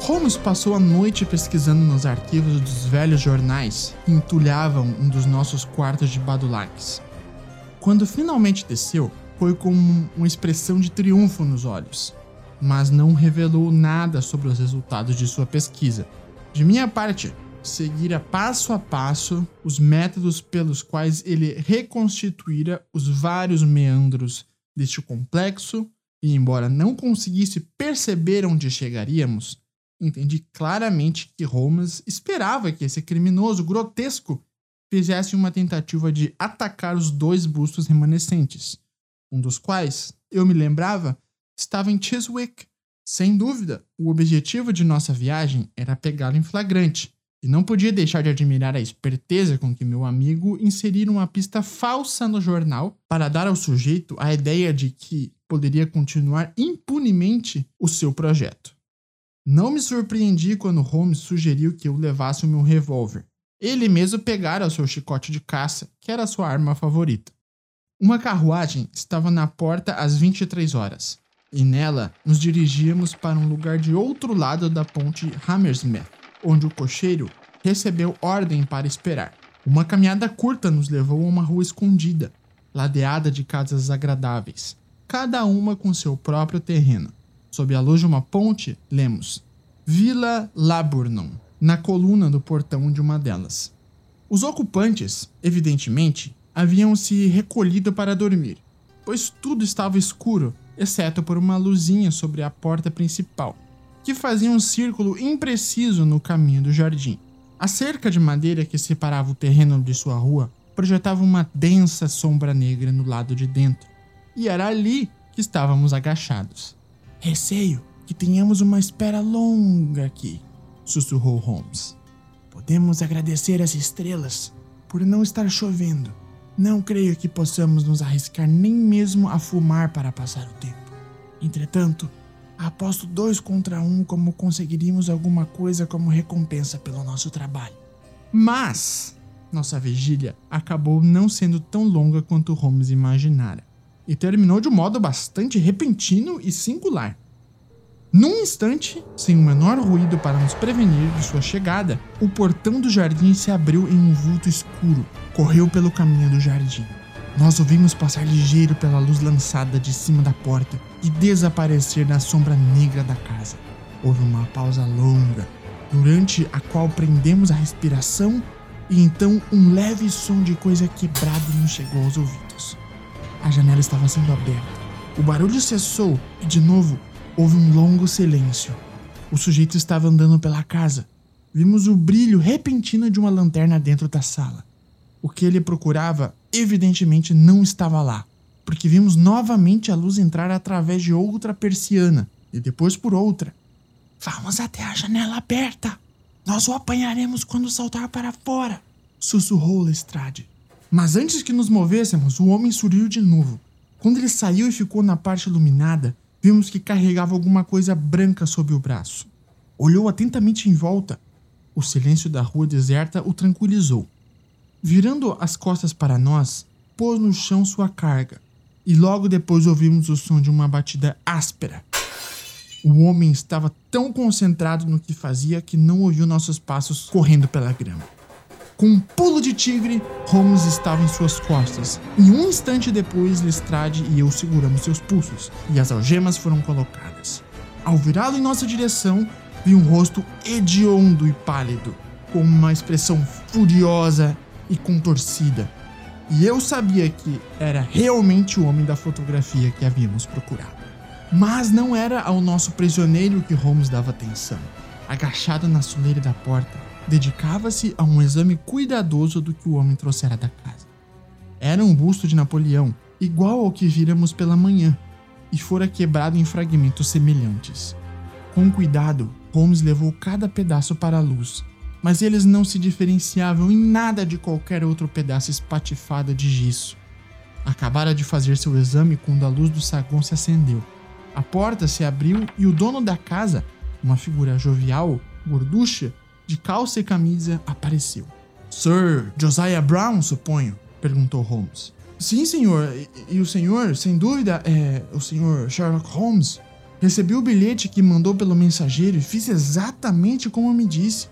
Holmes passou a noite pesquisando nos arquivos dos velhos jornais que entulhavam um dos nossos quartos de Badulaques. Quando finalmente desceu, foi com uma expressão de triunfo nos olhos, mas não revelou nada sobre os resultados de sua pesquisa. De minha parte, seguira passo a passo os métodos pelos quais ele reconstituíra os vários meandros deste complexo e, embora não conseguisse perceber onde chegaríamos, entendi claramente que Holmes esperava que esse criminoso grotesco fizesse uma tentativa de atacar os dois bustos remanescentes, um dos quais, eu me lembrava, estava em Chiswick. Sem dúvida, o objetivo de nossa viagem era pegá-lo em flagrante, e não podia deixar de admirar a esperteza com que meu amigo inseriu uma pista falsa no jornal para dar ao sujeito a ideia de que poderia continuar impunemente o seu projeto. Não me surpreendi quando Holmes sugeriu que eu levasse o meu revólver. Ele mesmo pegara o seu chicote de caça, que era sua arma favorita. Uma carruagem estava na porta às 23 horas, e nela nos dirigíamos para um lugar de outro lado da ponte Hammersmith, onde o cocheiro recebeu ordem para esperar. Uma caminhada curta nos levou a uma rua escondida, ladeada de casas agradáveis, cada uma com seu próprio terreno. Sob a luz de uma ponte, lemos Vila Laburnum, na coluna do portão de uma delas. Os ocupantes, evidentemente, haviam se recolhido para dormir, pois tudo estava escuro, exceto por uma luzinha sobre a porta principal, que fazia um círculo impreciso no caminho do jardim. A cerca de madeira que separava o terreno de sua rua projetava uma densa sombra negra no lado de dentro, e era ali que estávamos agachados. Receio que tenhamos uma espera longa aqui, sussurrou Holmes. Podemos agradecer as estrelas por não estar chovendo. Não creio que possamos nos arriscar nem mesmo a fumar para passar o tempo. Entretanto, aposto dois contra um como conseguiríamos alguma coisa como recompensa pelo nosso trabalho. Mas nossa vigília acabou não sendo tão longa quanto Holmes imaginara e terminou de um modo bastante repentino e singular. Num instante, sem o menor ruído para nos prevenir de sua chegada, o portão do jardim se abriu em um vulto escuro. Correu pelo caminho do jardim. Nós ouvimos passar ligeiro pela luz lançada de cima da porta e desaparecer na sombra negra da casa. Houve uma pausa longa, durante a qual prendemos a respiração e então um leve som de coisa quebrada nos chegou aos ouvidos. A janela estava sendo aberta. O barulho cessou e, de novo, houve um longo silêncio. O sujeito estava andando pela casa. Vimos o brilho repentino de uma lanterna dentro da sala. O que ele procurava, evidentemente, não estava lá, porque vimos novamente a luz entrar através de outra persiana e depois por outra. Vamos até a janela aberta. Nós o apanharemos quando saltar para fora, sussurrou Lestrade. Mas antes que nos movêssemos, o homem surgiu de novo. Quando ele saiu e ficou na parte iluminada, vimos que carregava alguma coisa branca sob o braço. Olhou atentamente em volta. O silêncio da rua deserta o tranquilizou. Virando as costas para nós, pôs no chão sua carga, e logo depois ouvimos o som de uma batida áspera. O homem estava tão concentrado no que fazia que não ouviu nossos passos correndo pela grama. Com um pulo de tigre, Holmes estava em suas costas. E um instante depois, Lestrade e eu seguramos seus pulsos, e as algemas foram colocadas. Ao virá-lo em nossa direção, vi um rosto hediondo e pálido, com uma expressão furiosa e contorcida. E eu sabia que era realmente o homem da fotografia que havíamos procurado. Mas não era ao nosso prisioneiro que Holmes dava atenção. Agachado na soleira da porta, dedicava-se a um exame cuidadoso do que o homem trouxera da casa. Era um busto de Napoleão, igual ao que viramos pela manhã, e fora quebrado em fragmentos semelhantes. Com cuidado, Holmes levou cada pedaço para a luz, mas eles não se diferenciavam em nada de qualquer outro pedaço espatifado de gesso. Acabara de fazer seu exame quando a luz do saguão se acendeu. A porta se abriu e o dono da casa, uma figura jovial, gorducha, de calça e camisa, apareceu. Sir Josiah Brown, suponho? perguntou Holmes. Sim, senhor. E, e, o senhor, sem dúvida, é o senhor Sherlock Holmes. Recebi o bilhete que mandou pelo mensageiro e fiz exatamente como me disse.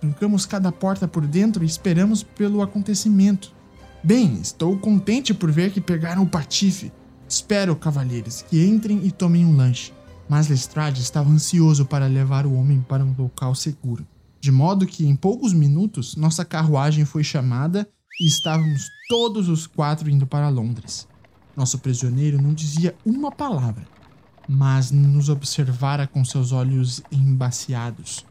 Trancamos cada porta por dentro e esperamos pelo acontecimento. Bem, estou contente por ver que pegaram o patife. Espero, cavalheiros, que entrem e tomem um lanche. Mas Lestrade estava ansioso para levar o homem para um local seguro de modo que em poucos minutos nossa carruagem foi chamada e estávamos todos os quatro indo para Londres. Nosso prisioneiro não dizia uma palavra, mas nos observara com seus olhos embaciados.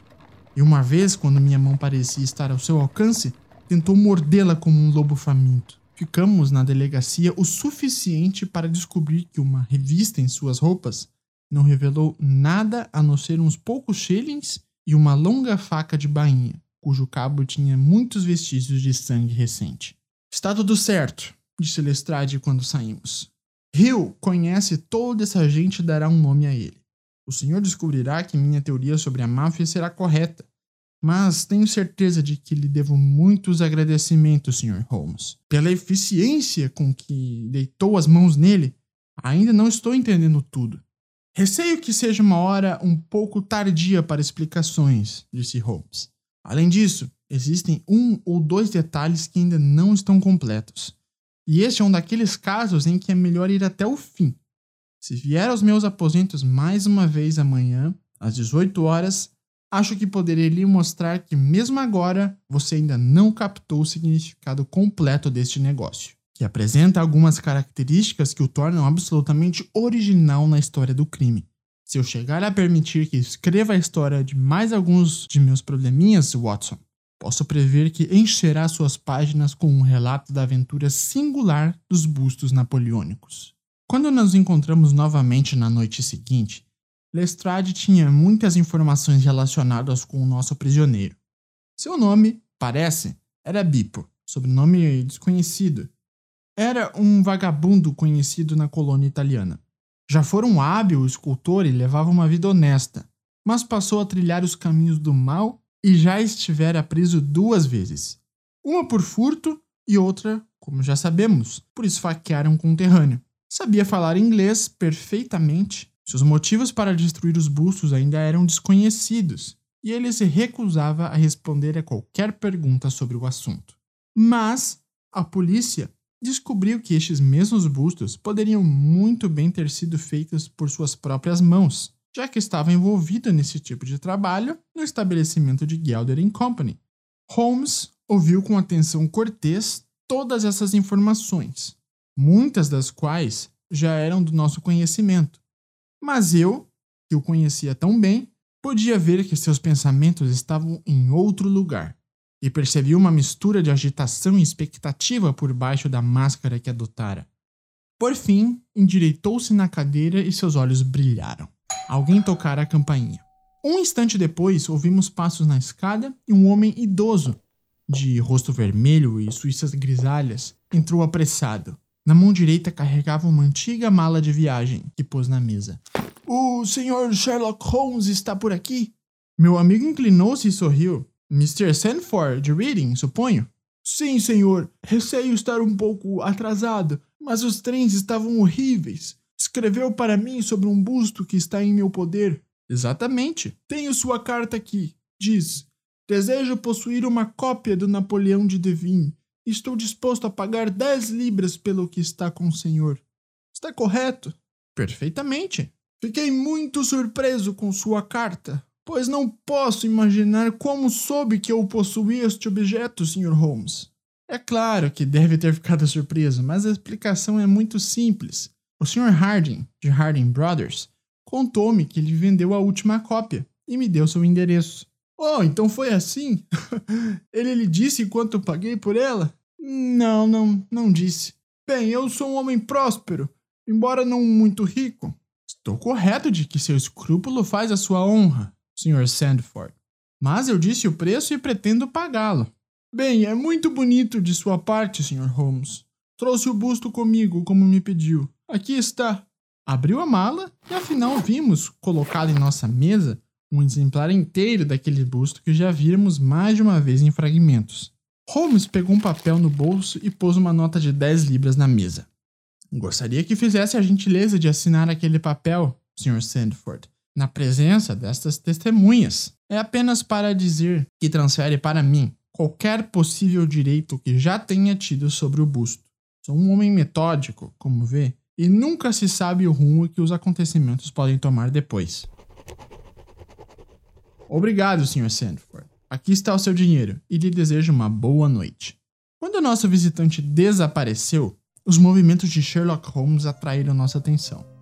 E uma vez, quando minha mão parecia estar ao seu alcance, tentou mordê-la como um lobo faminto. Ficamos na delegacia o suficiente para descobrir que uma revista em suas roupas não revelou nada a não ser uns poucos shillings e uma longa faca de bainha, cujo cabo tinha muitos vestígios de sangue recente. Está tudo certo, disse Lestrade quando saímos. Hill conhece toda essa gente e dará um nome a ele. O senhor descobrirá que minha teoria sobre a máfia será correta, mas tenho certeza de que lhe devo muitos agradecimentos, Sr. Holmes. Pela eficiência com que deitou as mãos nele, ainda não estou entendendo tudo. Receio que seja uma hora um pouco tardia para explicações, disse Holmes. Além disso, existem um ou dois detalhes que ainda não estão completos. E este é um daqueles casos em que é melhor ir até o fim. Se vier aos meus aposentos mais uma vez amanhã, às 18 horas, acho que poderei lhe mostrar que, mesmo agora, você ainda não captou o significado completo deste negócio que apresenta algumas características que o tornam absolutamente original na história do crime. Se eu chegar a permitir que escreva a história de mais alguns de meus probleminhas, Watson, posso prever que encherá suas páginas com um relato da aventura singular dos bustos napoleônicos. Quando nos encontramos novamente na noite seguinte, Lestrade tinha muitas informações relacionadas com o nosso prisioneiro. Seu nome, parece, era Bipo, sobrenome desconhecido, era um vagabundo conhecido na colônia italiana. Já fora um hábil escultor e levava uma vida honesta, mas passou a trilhar os caminhos do mal e já estivera preso duas vezes. Uma por furto e outra, como já sabemos, por esfaquear um conterrâneo. Sabia falar inglês perfeitamente. Seus motivos para destruir os bustos ainda eram desconhecidos, e ele se recusava a responder a qualquer pergunta sobre o assunto. Mas a polícia descobriu que estes mesmos bustos poderiam muito bem ter sido feitos por suas próprias mãos, já que estava envolvido nesse tipo de trabalho no estabelecimento de Gelder Company. Holmes ouviu com atenção cortês todas essas informações, muitas das quais já eram do nosso conhecimento. Mas eu, que o conhecia tão bem, podia ver que seus pensamentos estavam em outro lugar e percebia uma mistura de agitação e expectativa por baixo da máscara que adotara. Por fim, endireitou-se na cadeira e seus olhos brilharam. Alguém tocara a campainha. Um instante depois, ouvimos passos na escada e um homem idoso, de rosto vermelho e suíças grisalhas, entrou apressado. Na mão direita carregava uma antiga mala de viagem que pôs na mesa. O senhor Sherlock Holmes está por aqui? Meu amigo inclinou-se e sorriu. Mr. Sanford, de Reading, suponho? Sim, senhor. Receio estar um pouco atrasado, mas os trens estavam horríveis. Escreveu para mim sobre um busto que está em meu poder. Exatamente. Tenho sua carta aqui. Diz: Desejo possuir uma cópia do Napoleão de Devine. Estou disposto a pagar 10 libras pelo que está com o senhor. Está correto? Perfeitamente. Fiquei muito surpreso com sua carta, pois não posso imaginar como soube que eu possuía este objeto, Sr. Holmes. É claro que deve ter ficado surpreso, mas a explicação é muito simples. O Sr. Harding, de Harding Brothers, contou-me que ele vendeu a última cópia e me deu seu endereço. Oh, então foi assim? (laughs) ele lhe disse quanto eu paguei por ela? Não, não, não disse. Bem, eu sou um homem próspero, embora não muito rico. Estou correto de que seu escrúpulo faz a sua honra, Sr. Sandford. Mas eu disse o preço e pretendo pagá-lo. Bem, é muito bonito de sua parte, Sr. Holmes. Trouxe o busto comigo, como me pediu. Aqui está. Abriu a mala e afinal vimos, colocado em nossa mesa, um exemplar inteiro daquele busto que já víramos mais de uma vez em fragmentos. Holmes pegou um papel no bolso e pôs uma nota de 10 libras na mesa. Gostaria que fizesse a gentileza de assinar aquele papel, Sr. Sandford, na presença destas testemunhas. É apenas para dizer que transfere para mim qualquer possível direito que já tenha tido sobre o busto. Sou um homem metódico, como vê, e nunca se sabe o rumo que os acontecimentos podem tomar depois. Obrigado, Sr. Sandford. Aqui está o seu dinheiro e lhe desejo uma boa noite. Quando o nosso visitante desapareceu, os movimentos de Sherlock Holmes atraíram nossa atenção.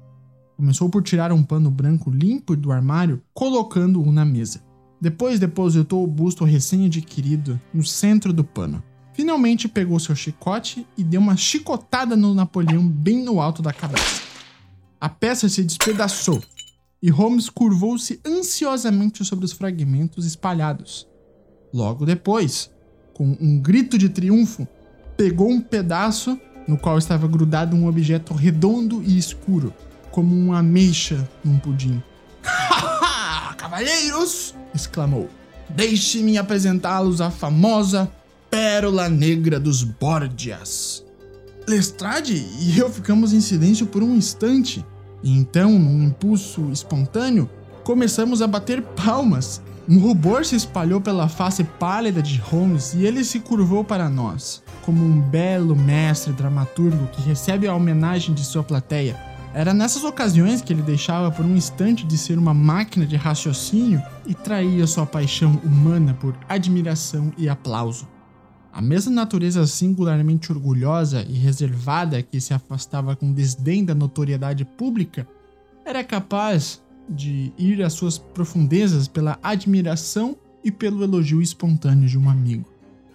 Começou por tirar um pano branco limpo do armário, colocando-o na mesa. Depois depositou o busto recém-adquirido no centro do pano. Finalmente pegou seu chicote e deu uma chicotada no Napoleão bem no alto da cabeça. A peça se despedaçou e Holmes curvou-se ansiosamente sobre os fragmentos espalhados. Logo depois, com um grito de triunfo, pegou um pedaço no qual estava grudado um objeto redondo e escuro, como uma ameixa num pudim. (laughs) Cavalheiros! exclamou. Deixe-me apresentá-los à famosa Pérola Negra dos Borgias. Lestrade e eu ficamos em silêncio por um instante, e então, num impulso espontâneo, começamos a bater palmas. Um rubor se espalhou pela face pálida de Holmes e ele se curvou para nós, como um belo mestre dramaturgo que recebe a homenagem de sua plateia. Era nessas ocasiões que ele deixava por um instante de ser uma máquina de raciocínio e traía sua paixão humana por admiração e aplauso. A mesma natureza singularmente orgulhosa e reservada que se afastava com desdém da notoriedade pública era capaz de ir às suas profundezas pela admiração e pelo elogio espontâneo de um amigo.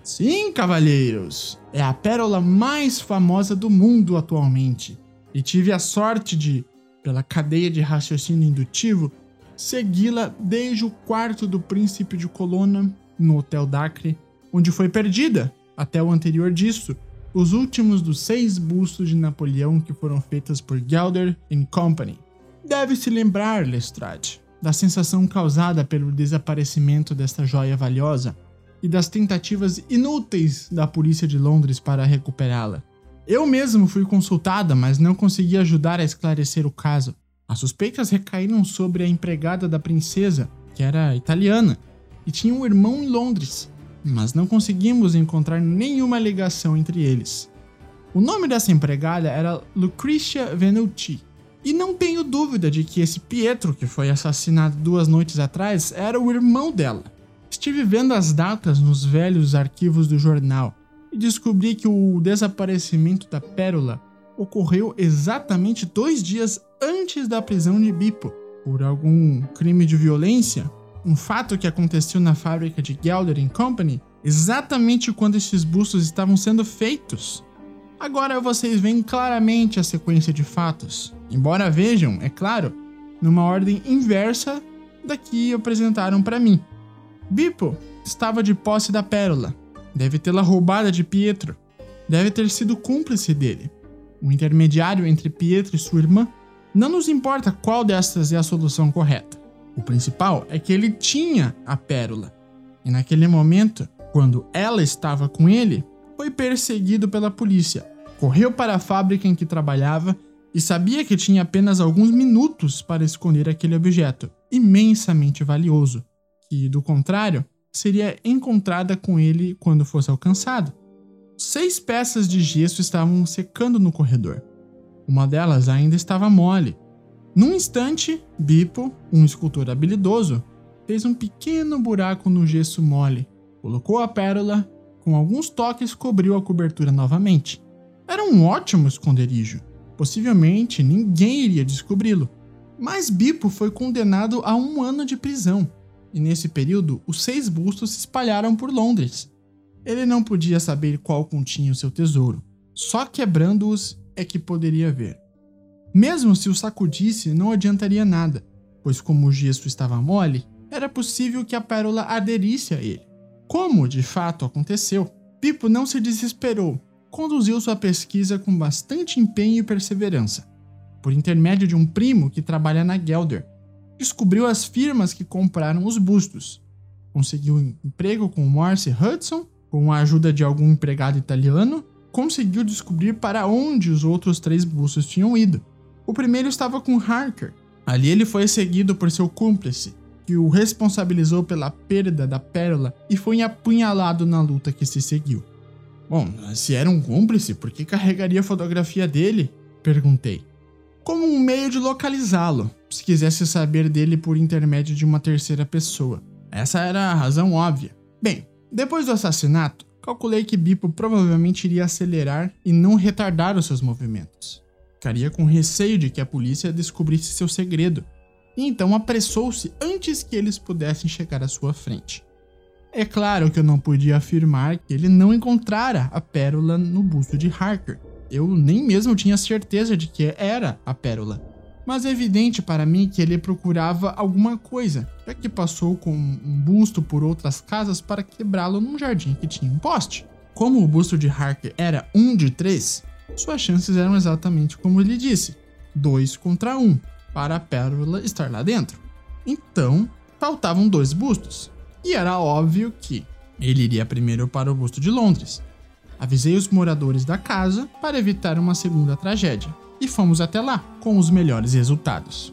Sim, cavalheiros, é a pérola mais famosa do mundo atualmente, e tive a sorte de, pela cadeia de raciocínio indutivo, segui-la desde o quarto do príncipe de Colonna, no Hotel Dacre, onde foi perdida, até o anterior disso, os últimos dos seis bustos de Napoleão que foram feitos por Gelder Company. Deve-se lembrar, Lestrade, da sensação causada pelo desaparecimento desta joia valiosa e das tentativas inúteis da polícia de Londres para recuperá-la. Eu mesmo fui consultada, mas não consegui ajudar a esclarecer o caso. As suspeitas recaíram sobre a empregada da princesa, que era italiana, e tinha um irmão em Londres, mas não conseguimos encontrar nenhuma ligação entre eles. O nome dessa empregada era Lucretia Venuti, e não tenho dúvida de que esse Pietro, que foi assassinado duas noites atrás, era o irmão dela. Estive vendo as datas nos velhos arquivos do jornal e descobri que o desaparecimento da pérola ocorreu exatamente dois dias antes da prisão de Bipo, por algum crime de violência um fato que aconteceu na fábrica de Gelder Company exatamente quando esses bustos estavam sendo feitos. Agora vocês veem claramente a sequência de fatos, embora vejam, é claro, numa ordem inversa da que apresentaram para mim. Bipo estava de posse da pérola, deve tê-la roubada de Pietro, deve ter sido cúmplice dele, o intermediário entre Pietro e sua irmã. Não nos importa qual destas é a solução correta. O principal é que ele tinha a pérola, e naquele momento, quando ela estava com ele, foi perseguido pela polícia. Correu para a fábrica em que trabalhava e sabia que tinha apenas alguns minutos para esconder aquele objeto imensamente valioso, que, do contrário, seria encontrada com ele quando fosse alcançado. Seis peças de gesso estavam secando no corredor. Uma delas ainda estava mole. Num instante, Bipo, um escultor habilidoso, fez um pequeno buraco no gesso mole, colocou a pérola, com alguns toques cobriu a cobertura novamente. Era um ótimo esconderijo. Possivelmente ninguém iria descobri-lo. Mas Bipo foi condenado a um ano de prisão, e nesse período os seis bustos se espalharam por Londres. Ele não podia saber qual continha o seu tesouro, só quebrando-os é que poderia ver. Mesmo se o sacudisse, não adiantaria nada, pois como o gesso estava mole, era possível que a pérola aderisse a ele. Como de fato aconteceu, Pipo não se desesperou, conduziu sua pesquisa com bastante empenho e perseverança. Por intermédio de um primo que trabalha na Gelder, descobriu as firmas que compraram os bustos. Conseguiu um emprego com Morse Hudson, com a ajuda de algum empregado italiano, conseguiu descobrir para onde os outros três bustos tinham ido. O primeiro estava com Harker. Ali ele foi seguido por seu cúmplice, que o responsabilizou pela perda da pérola e foi apunhalado na luta que se seguiu. Bom, se era um cúmplice, por que carregaria a fotografia dele? Perguntei. Como um meio de localizá-lo, se quisesse saber dele por intermédio de uma terceira pessoa. Essa era a razão óbvia. Bem, depois do assassinato, calculei que Bipo provavelmente iria acelerar e não retardar os seus movimentos. Ficaria com receio de que a polícia descobrisse seu segredo, e então apressou-se antes que eles pudessem chegar à sua frente. É claro que eu não podia afirmar que ele não encontrara a pérola no busto de Harker. Eu nem mesmo tinha certeza de que era a pérola. Mas é evidente para mim que ele procurava alguma coisa, já que passou com um busto por outras casas para quebrá-lo num jardim que tinha um poste. Como o busto de Harker era um de três, suas chances eram exatamente como ele disse: dois contra um, para a pérola estar lá dentro. Então, faltavam dois bustos, e era óbvio que ele iria primeiro para o busto de Londres. Avisei os moradores da casa para evitar uma segunda tragédia, e fomos até lá com os melhores resultados.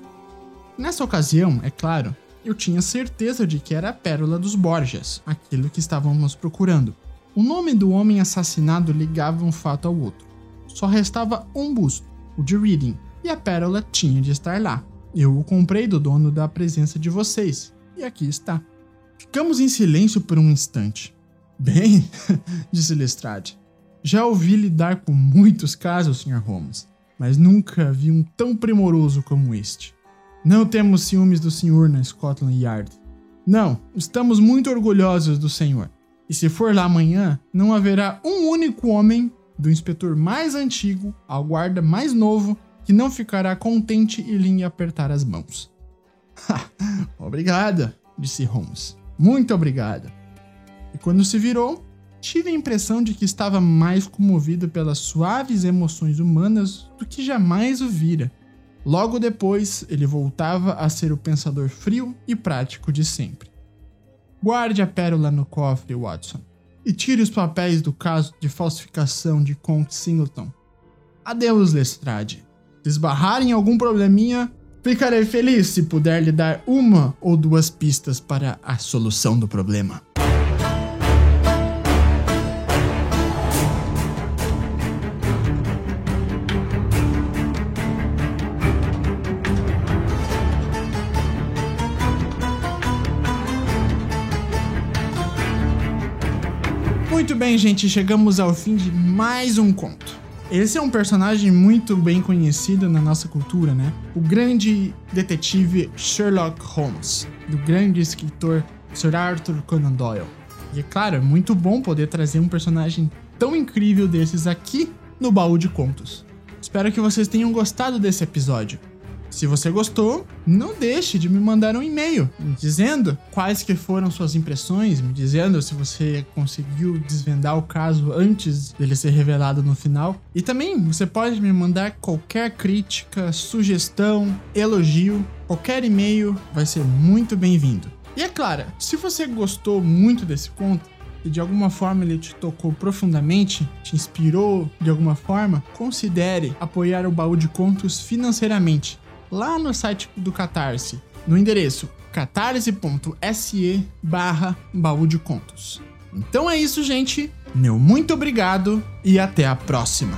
Nessa ocasião, é claro, eu tinha certeza de que era a pérola dos Borgias, aquilo que estávamos procurando. O nome do homem assassinado ligava um fato ao outro. Só restava um busto, o de Reading, e a pérola tinha de estar lá. Eu o comprei do dono da presença de vocês, e aqui está. Ficamos em silêncio por um instante. Bem, (laughs) disse Lestrade, já ouvi lidar com muitos casos, Sr. Holmes, mas nunca vi um tão primoroso como este. Não temos ciúmes do senhor na Scotland Yard. Não, estamos muito orgulhosos do senhor. E se for lá amanhã, não haverá um único homem, do inspetor mais antigo ao guarda mais novo, que não ficará contente e lhe apertar as mãos. obrigada, disse Holmes. Muito obrigada. E quando se virou, tive a impressão de que estava mais comovido pelas suaves emoções humanas do que jamais o vira. Logo depois, ele voltava a ser o pensador frio e prático de sempre. Guarde a pérola no cofre, Watson, e tire os papéis do caso de falsificação de Conk Singleton. Adeus, Lestrade. Se esbarrarem em algum probleminha, Ficarei feliz se puder lhe dar uma ou duas pistas para a solução do problema. Muito bem, gente, chegamos ao fim de mais um conto.
Esse é um personagem muito bem conhecido na nossa cultura, né? O grande detetive Sherlock Holmes, do grande escritor Sir Arthur Conan Doyle. E é claro, é muito bom poder trazer um personagem tão incrível desses aqui no baú de contos. Espero que vocês tenham gostado desse episódio. Se você gostou, não deixe de me mandar um e-mail dizendo quais que foram suas impressões, me dizendo se você conseguiu desvendar o caso antes dele ser revelado no final. E também você pode me mandar qualquer crítica, sugestão, elogio, qualquer e-mail vai ser muito bem-vindo. E é claro, se você gostou muito desse conto, e de alguma forma ele te tocou profundamente, te inspirou de alguma forma, considere apoiar o baú de contos financeiramente lá no site do Catarse, no endereço catarse.se barra baú de contos. Então é isso, gente. Meu muito obrigado e até a próxima.